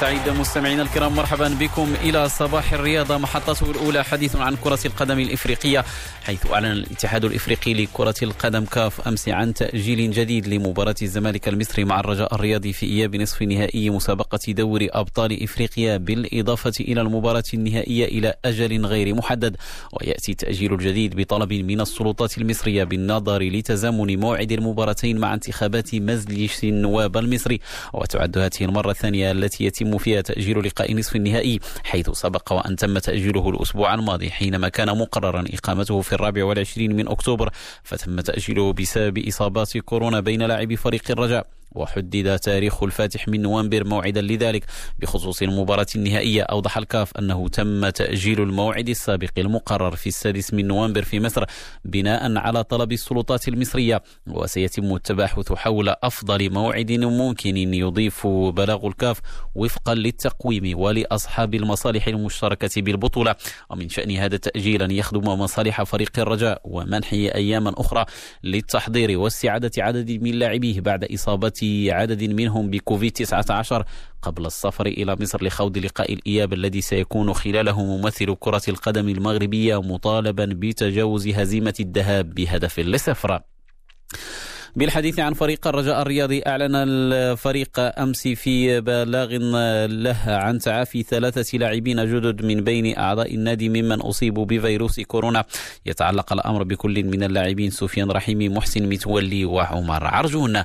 سعيد مستمعينا الكرام مرحبا بكم إلى صباح الرياضه محطته الأولى حديث عن كرة القدم الإفريقية حيث أعلن الاتحاد الإفريقي لكرة القدم كاف أمس عن تأجيل جديد لمباراة الزمالك المصري مع الرجاء الرياضي في إياب نصف نهائي مسابقة دوري أبطال إفريقيا بالإضافة إلى المباراة النهائية إلى أجل غير محدد. ويأتي التاجيل الجديد بطلب من السلطات المصرية بالنظر لتزامن موعد المباراتين مع انتخابات مجلس النواب المصري. وتعد هذه المرة الثانية التي يتم فيها تأجيل لقاء نصف النهائي حيث سبق وأن تم تأجيله الأسبوع الماضي حينما كان مقررا إقامته في الرابع والعشرين من أكتوبر فتم تأجيله بسبب إصابات كورونا بين لاعبي فريق الرجاء. وحدد تاريخ الفاتح من نوفمبر موعدا لذلك بخصوص المباراة النهائية. أوضح الكاف أنه تم تأجيل الموعد السابق المقرر في السادس من نوفمبر في مصر بناء على طلب السلطات المصرية. وسيتم التباحث حول أفضل موعد ممكن يضيف بلاغ الكاف وفقا للتقويم ولأصحاب المصالح المشتركة بالبطولة. ومن شأن هذا التأجيل أن يخدم مصالح فريق الرجاء ومنحه أياما أخرى للتحضير واستعادة عدد من لاعبيه بعد إصابة عدد منهم بكوفيد 19 قبل السفر إلى مصر لخوض لقاء الإياب الذي سيكون خلاله ممثل كرة القدم المغربية مطالبا بتجاوز هزيمة الذهاب بهدف لصفر. بالحديث عن فريق الرجاء الرياضي أعلن الفريق أمس في بلاغ له عن تعافي ثلاثة لاعبين جدد من بين أعضاء النادي ممن أصيبوا بفيروس كورونا. يتعلق الأمر بكل من اللاعبين سفيان رحيمي محسن متولي وعمر عرجون.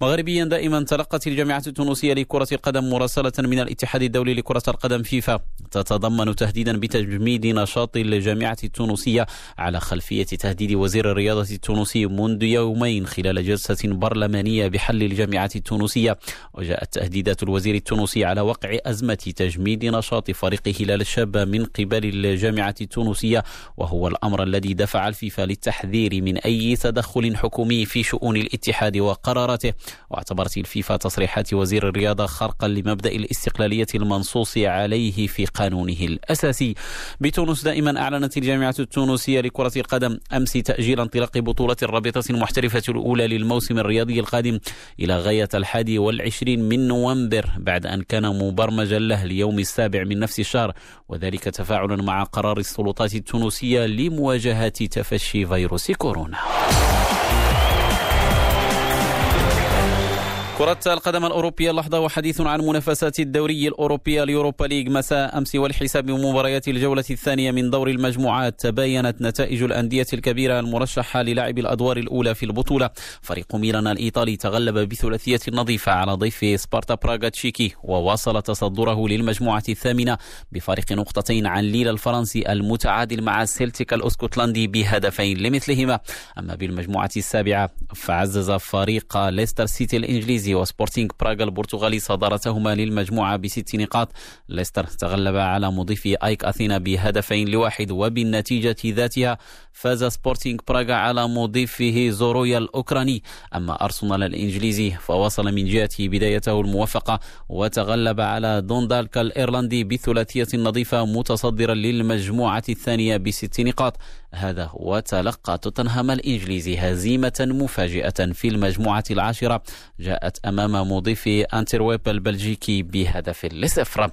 مغربيا دائما تلقت الجامعة التونسية لكرة القدم مراسلة من الاتحاد الدولي لكرة القدم فيفا. تتضمن تهديدا بتجميد نشاط الجامعة التونسية على خلفية تهديد وزير الرياضة التونسي منذ يومين خلال جلسة برلمانية بحل الجامعة التونسية وجاءت تهديدات الوزير التونسي على وقع أزمة تجميد نشاط فريق هلال الشاب من قبل الجامعة التونسية وهو الأمر الذي دفع الفيفا للتحذير من أي تدخل حكومي في شؤون الاتحاد وقراراته. واعتبرت الفيفا تصريحات وزير الرياضة خرقا لمبدأ الاستقلالية المنصوص عليه في قانونه الأساسي. بتونس دائما أعلنت الجامعة التونسية لكرة القدم أمس تأجيل انطلاق بطولة الرابطة المحترفة الأولى للموسم الرياضي القادم إلى غاية الحادي والعشرين من نوفمبر بعد أن كان مبرمجا له ليوم السابع من نفس الشهر وذلك تفاعلا مع قرار السلطات التونسية لمواجهة تفشي فيروس كورونا. كرة القدم الأوروبية لحظة وحديث عن منافسات الدوري الأوروبي اليوروبا ليج مساء أمس والحساب مباريات الجولة الثانية من دور المجموعات. تباينت نتائج الأندية الكبيرة المرشحة للعب الأدوار الأولى في البطولة. فريق ميلان الإيطالي تغلب بثلاثية نظيفة على ضيف سبارتا براغا تشيكي وواصل تصدره للمجموعة الثامنة بفارق نقطتين عن ليل الفرنسي المتعادل مع سيلتيك الأسكتلندي بهدفين لمثلهما. أما بالمجموعة السابعة فعزز فريق ليستر سيتي الإنجليزي وسبورتينغ براغا البرتغالي صدارتهما للمجموعة بست نقاط. ليستر تغلب على مضيف أيك أثينا بهدفين لواحد وبالنتيجة ذاتها فاز سبورتينغ براغا على مضيفه زورويا الأوكراني. أما أرسنال الإنجليزي فواصل من جهته بدايته الموفقة وتغلب على دوندالكا الإيرلندي بثلاثية نظيفة متصدرا للمجموعة الثانية بست نقاط. هذا وتلقى توتنهام الإنجليزي هزيمة مفاجئة في المجموعة العاشرة. جاءت أمام مضيف أنترويب البلجيكي بهدف لصفر.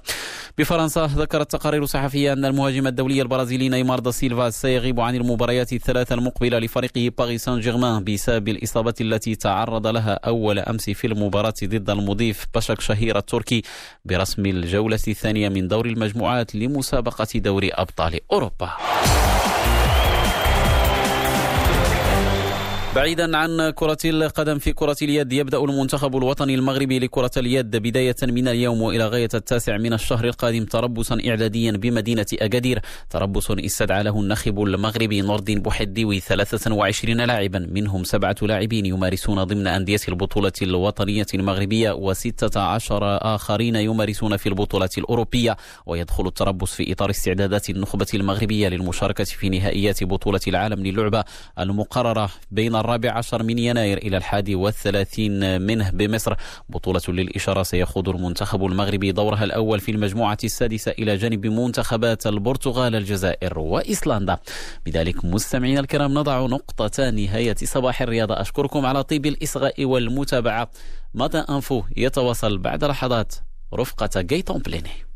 بفرنسا ذكرت تقارير صحفية أن المهاجم الدولي البرازيلي نيمار دا سيلفا سيغيب عن المباريات الثلاثة المقبلة لفريقه باريس سان جيرمان بسبب الإصابة التي تعرض لها أول أمس في المباراة ضد المضيف بشك شهير التركي برسم الجولة الثانية من دور المجموعات لمسابقة دوري أبطال أوروبا. بعيدا عن كرة القدم في كرة اليد يبدأ المنتخب الوطني المغربي لكرة اليد بداية من اليوم وإلى غاية التاسع من الشهر القادم تربصا إعداديا بمدينة أكادير تربص استدعى له النخب المغربي نور الدين بوحديوي 23 لاعبا منهم سبعة لاعبين يمارسون ضمن أندية البطولة الوطنية المغربية و16 آخرين يمارسون في البطولة الأوروبية. ويدخل التربص في إطار استعدادات النخبة المغربية للمشاركة في نهائيات بطولة العالم للعبة المقررة بين الرابع عشر من يناير إلى الحادي والثلاثين منه بمصر. بطولة للإشارة سيخوض المنتخب المغربي دورها الأول في المجموعة السادسة إلى جانب منتخبات البرتغال الجزائر وإيسلندا بذلك مستمعينا الكرام نضع نقطة نهاية صباح الرياضة. أشكركم على طيب الإصغاء والمتابعة. متى أنفو؟ يتواصل بعد لحظات رفقة جيتون بليني